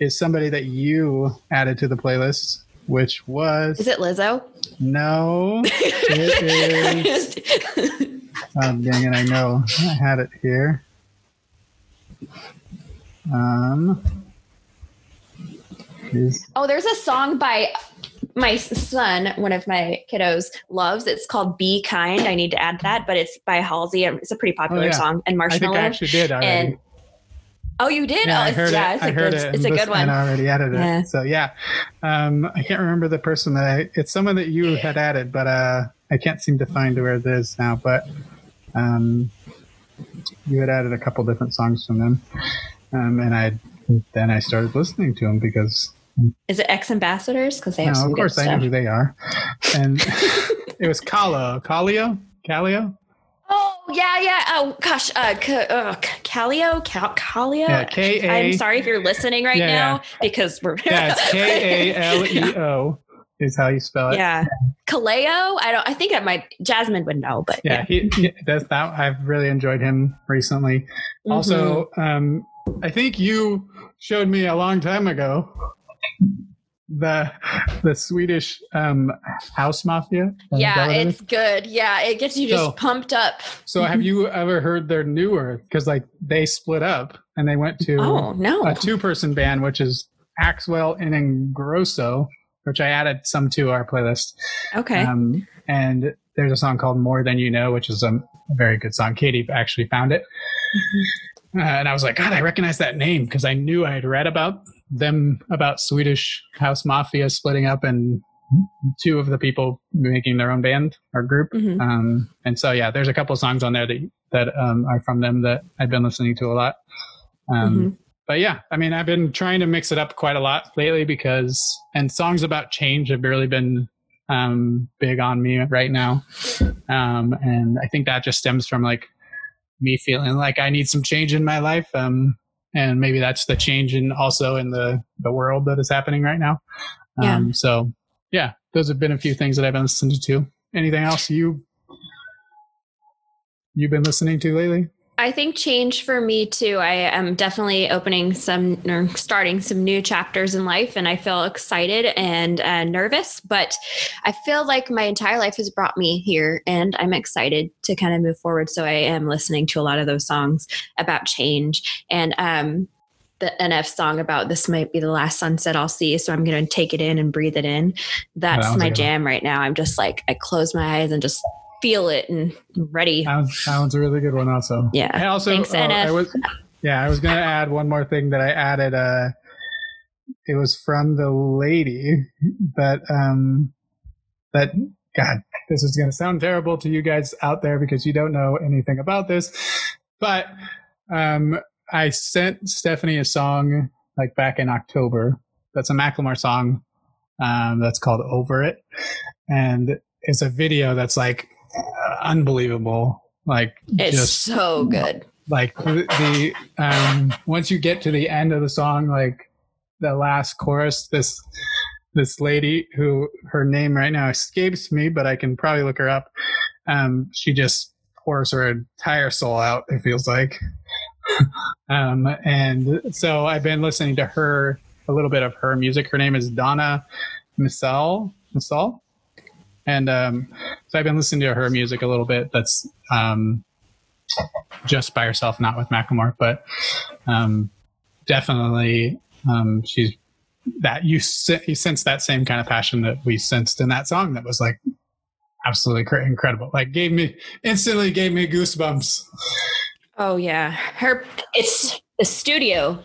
is somebody that you added to the playlist, which was Is it Lizzo? no, it is. (laughs) Oh, dang it! I know I had it here. Um, is oh, there's a song by my son, one of my kiddos loves. It's called "Be Kind." I need to add that, but it's by Halsey. It's a pretty popular Oh, yeah. song. And I think Marshmello. I actually did already. and oh, you did? yeah, oh, I it's, heard yeah, it. it's I a heard good. it. It's a good And one. I already added it. So yeah, um, I can't remember the person that I. It's someone that you had added, but uh, I can't seem to find where it is now. But um, you had added a couple different songs from them, um, and I then I started listening to them because Is it X Ambassadors? Because they no, have some of course I know who they are, and (laughs) it was Kalo, Kalio, Kalio. Oh yeah, yeah. Oh gosh, uh, K- uh Calio, Cal- Calio. Yeah, K A- I'm sorry if you're listening right Yeah, now yeah. because we're Yeah, (laughs) K A L E O is how you spell it. yeah. Kaleo. I don't. I think I might. Jasmine would know, but yeah, he, he does that. I've really enjoyed him recently. Mhm. Also, um, I think you showed me a long time ago the the Swedish um, House Mafia. Yeah, it it's good. Yeah, it gets you just So- pumped up. so. Have you (laughs) ever heard their newer? Because like they split up and they went to Oh no. a two person band, which is Axwell and Ingrosso, which I added some to our playlist. okay. Um, and there's a song called More Than You Know, which is a very good song. Katie actually found it. Mm-hmm. Uh, and I was like, God, I recognize that name because I knew I had read about them, about Swedish House Mafia splitting up and two of the people making their own band or group. Mhm. Um, and so, yeah, there's a couple songs on there that, that um, are from them that I've been listening to a lot. Um, Mm-hmm. but yeah, I mean, I've been trying to mix it up quite a lot lately because, and songs about change have really been um, big on me right now. Um, and I think that just stems from like me feeling like I need some change in my life. Um, and maybe that's the change in also in the, the world that is happening right now. Yeah. Um, so yeah, those have been a few things that I've been listening to. Anything else you, you've been listening to lately? I think change for me too. I am definitely opening some or starting some new chapters in life, and I feel excited and uh, nervous. But I feel like my entire life has brought me here, and I'm excited to kind of move forward. So I am listening to a lot of those songs about change, and um, the NF song about this might be the last sunset I'll see. So I'm going to take it in and breathe it in. That's that my a good one. jam right now. I'm just like I close my eyes and just feel it and ready. That one's, that one's a really good one also. Yeah. I also, Thanks, oh, I was, yeah, I was going to add one more thing that I added. Uh, it was from the lady that, um, that, God, this is going to sound terrible to you guys out there because you don't know anything about this, but, um, I sent Stefanie a song like back in October. That's a Macklemore song. Um, that's called Over It. And it's a video that's like unbelievable. Like It's just so good. like the, the um once you get to the end of the song like the last chorus this this lady who her name right now escapes me but i can probably look her up um she just pours her entire soul out it feels like (laughs) um and so i've been listening to her a little bit of her music her name is donna Missal Missal and um so i've been listening to her music a little bit that's um just by herself, not with Macklemore, but um, definitely um, she's that you, you sense that same kind of passion that we sensed in that song that was like absolutely cra- incredible. Like gave me instantly gave me goosebumps. Oh yeah, her. It's the studio.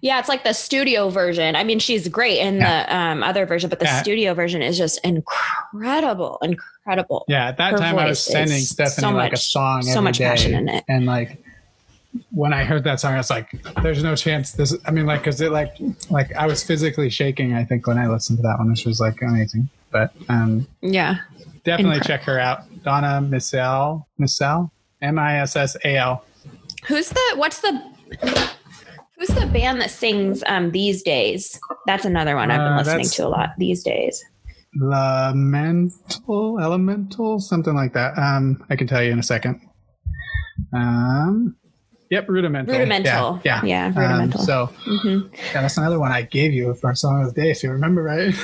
Yeah, it's like the studio version. I mean, she's great in the um, other version, but the Yeah. studio version is just incredible, incredible. Yeah, at that Her time I was sending Stefanie so like a much- song so much day, passion in it. and like when I heard that song, I was like, "There's no chance this." I mean, like, because it like like I was physically shaking. I think when I listened to that one, which was like amazing. But um, Yeah, definitely Incredible. check her out. Donna Missal, Missal, M I S S A L. who's the? What's the? Who's the band that sings um, these days? That's another one I've been Uh, listening to a lot these days. Elemental, elemental, something like that. Um, I can tell you in a second. Um, yep, rudimental. Rudimental. Yeah, Yeah, Um, rudimental. so hmm yeah, that's another one I gave you for song of the day. If you remember right.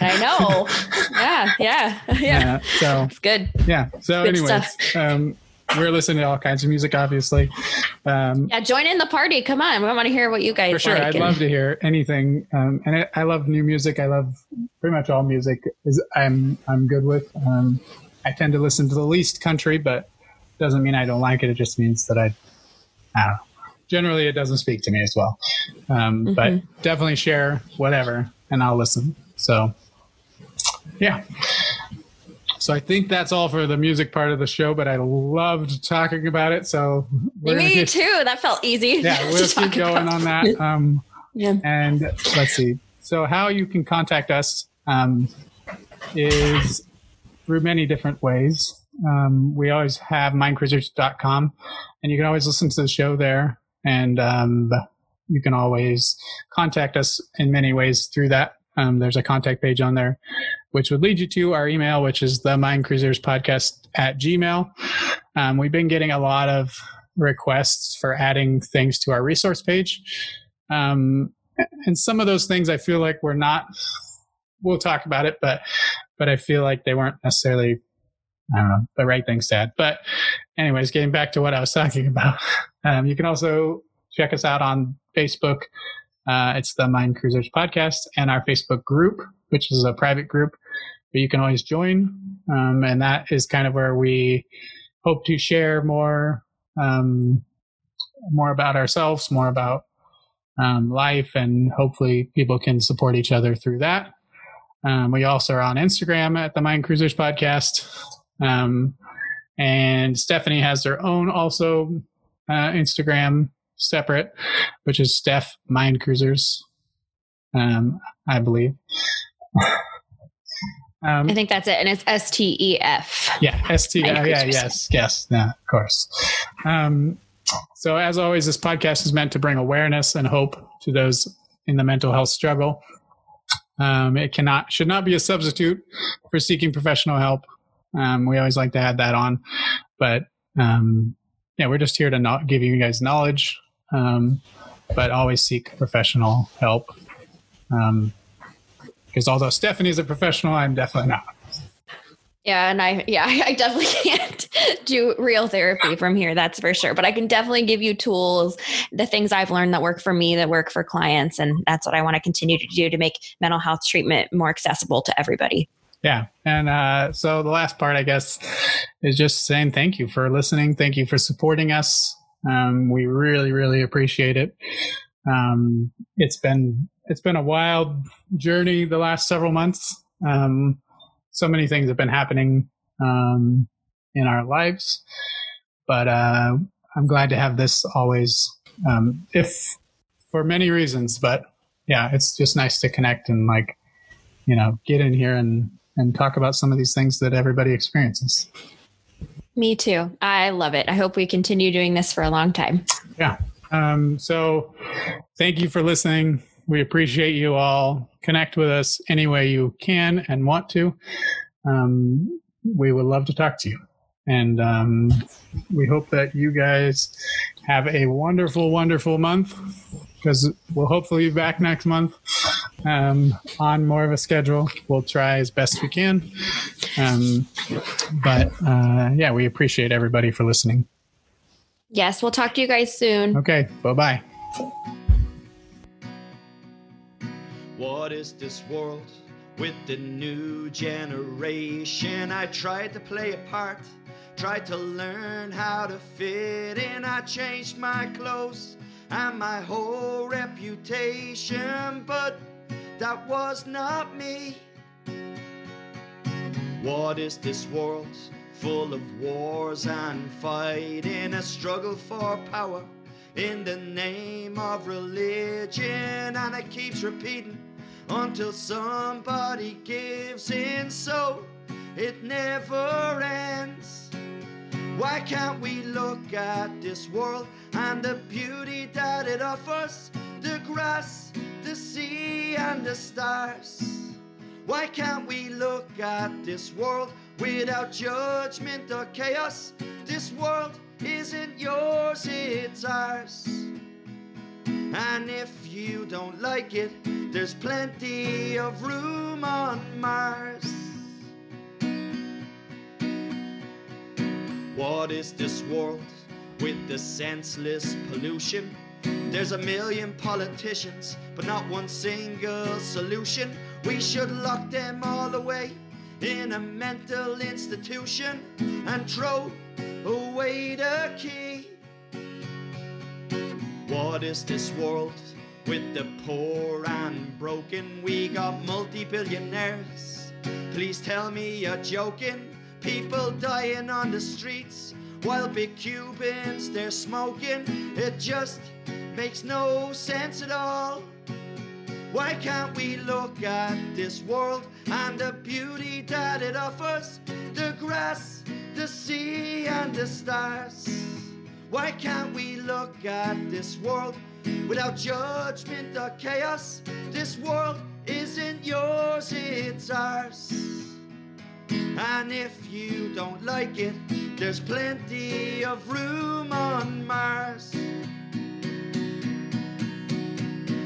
I know. (laughs) yeah, yeah, (laughs) yeah. yeah. So It's good. yeah. So Good anyways, um, we're listening to all kinds of music, obviously. Um, Yeah, join in the party. Come on, we want to hear what you guys for sure. like. i'd and- love to hear anything. Um, and I, I love new music. I love pretty much all music is i'm i'm good with. Um, i tend to listen to the least country but doesn't mean i don't like it. It just means that i i don't know. Generally it doesn't speak to me as well. Um, but Mhm. definitely share whatever and i'll listen. So yeah so I think that's all for the music part of the show, but I loved talking about it. So Me keep- too. That felt easy. (laughs) yeah, we'll keep going on that. (laughs) Um, Yeah. and let's see. So, how you can contact us um, is through many different ways. Um, we always have mindcruisers.com, and you can always listen to the show there. And um, you can always contact us in many ways through that. Um, there's a contact page on there, which would lead you to our email, which is the Mindcruisers podcast at Gmail. Um, we've been getting a lot of requests for adding things to our resource page. Um, and some of those things I feel like we're not, we'll talk about it, but, but I feel like they weren't necessarily, the right things to add. But anyways, getting back to what I was talking (laughs) about, um, you can also check us out on Facebook. Uh, it's the Mind Cruisers podcast and our Facebook group, which is a private group, but you can always join. Um, and that is kind of where we hope to share more, um, more about ourselves, more about um, life, and hopefully people can support each other through that. Um, we also are on Instagram at the Mind Cruisers Podcast. Um, and Stefanie has her own also uh, Instagram separate, which is Steph Mind Cruisers, um, I believe. (laughs) um, I think that's it. And it's S T E F. yeah. Mind uh, yeah, yes, yes, yeah, of course. Um, so, as always, this podcast is meant to bring awareness and hope to those in the mental health struggle. Um, it cannot, should not be a substitute for seeking professional help. Um, we always like to add that on, but um, yeah, we're just here to not give you guys knowledge, um, but always seek professional help. Um, because although Stefanie's a professional, I'm definitely not. Yeah, and I yeah, (laughs) I definitely can't (laughs) do real therapy from here, that's for sure. But I can definitely give you tools, the things I've learned that work for me, that work for clients, and that's what I want to continue to do to make mental health treatment more accessible to everybody. Yeah. And uh, so the last part, I guess, is just saying thank you for listening. Thank you for supporting us. Um, we really, really appreciate it. Um, it's been it's been a wild journey the last several months. Um, so many things have been happening um, in our lives, but uh, I'm glad to have this always. Um, if for many reasons, but yeah, it's just nice to connect and like you know get in here and and talk about some of these things that everybody experiences. Me too. I love it. I hope we continue doing this for a long time. Yeah. Um, so thank you for listening. We appreciate you all. Connect with us any way you can and want to. Um, we would love to talk to you. And um, we hope that you guys have a wonderful, wonderful month because we'll hopefully be back next month um, on more of a schedule. We'll try as best we can. Um, but uh, yeah, we appreciate everybody for listening. Yes, we'll talk to you guys soon. Okay, bye bye. What is this world with the new generation? I tried to play a part, tried to learn how to fit in. I changed my clothes and my whole reputation, but that was not me. What is this world full of wars and fighting? A struggle for power in the name of religion, and it keeps repeating until somebody gives in. So it never ends. Why can't we look at this world and the beauty that it offers? The grass, the sea, and the stars. Why can't we look at this world without judgment or chaos? This world isn't yours, it's ours. And if you don't like it, there's plenty of room on Mars. What is this world with the senseless pollution? There's a million politicians, but not one single solution. We should lock them all away in a mental institution and throw away the key. What is this world with the poor and broken? We got multi billionaires. Please tell me you're joking. People dying on the streets while big Cubans they're smoking. It just makes no sense at all. Why can't we look at this world and the beauty that it offers? The grass, the sea, and the stars. Why can't we look at this world without judgment or chaos? This world isn't yours, it's ours. And if you don't like it, there's plenty of room on Mars.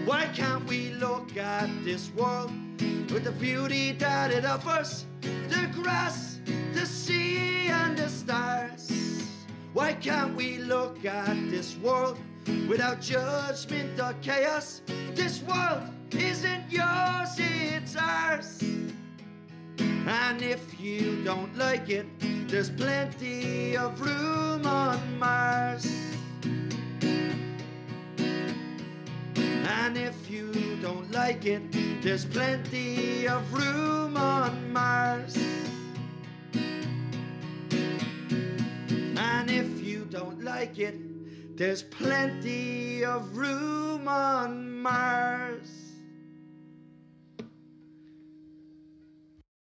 Why can't we look at this world with the beauty that it offers? The grass, the sea, and the stars. Why can't we look at this world without judgment or chaos? This world isn't yours, it's ours. And if you don't like it, there's plenty of room on Mars. And if you don't like it, there's plenty of room on Mars. And if you don't like it, There's plenty of room on Mars.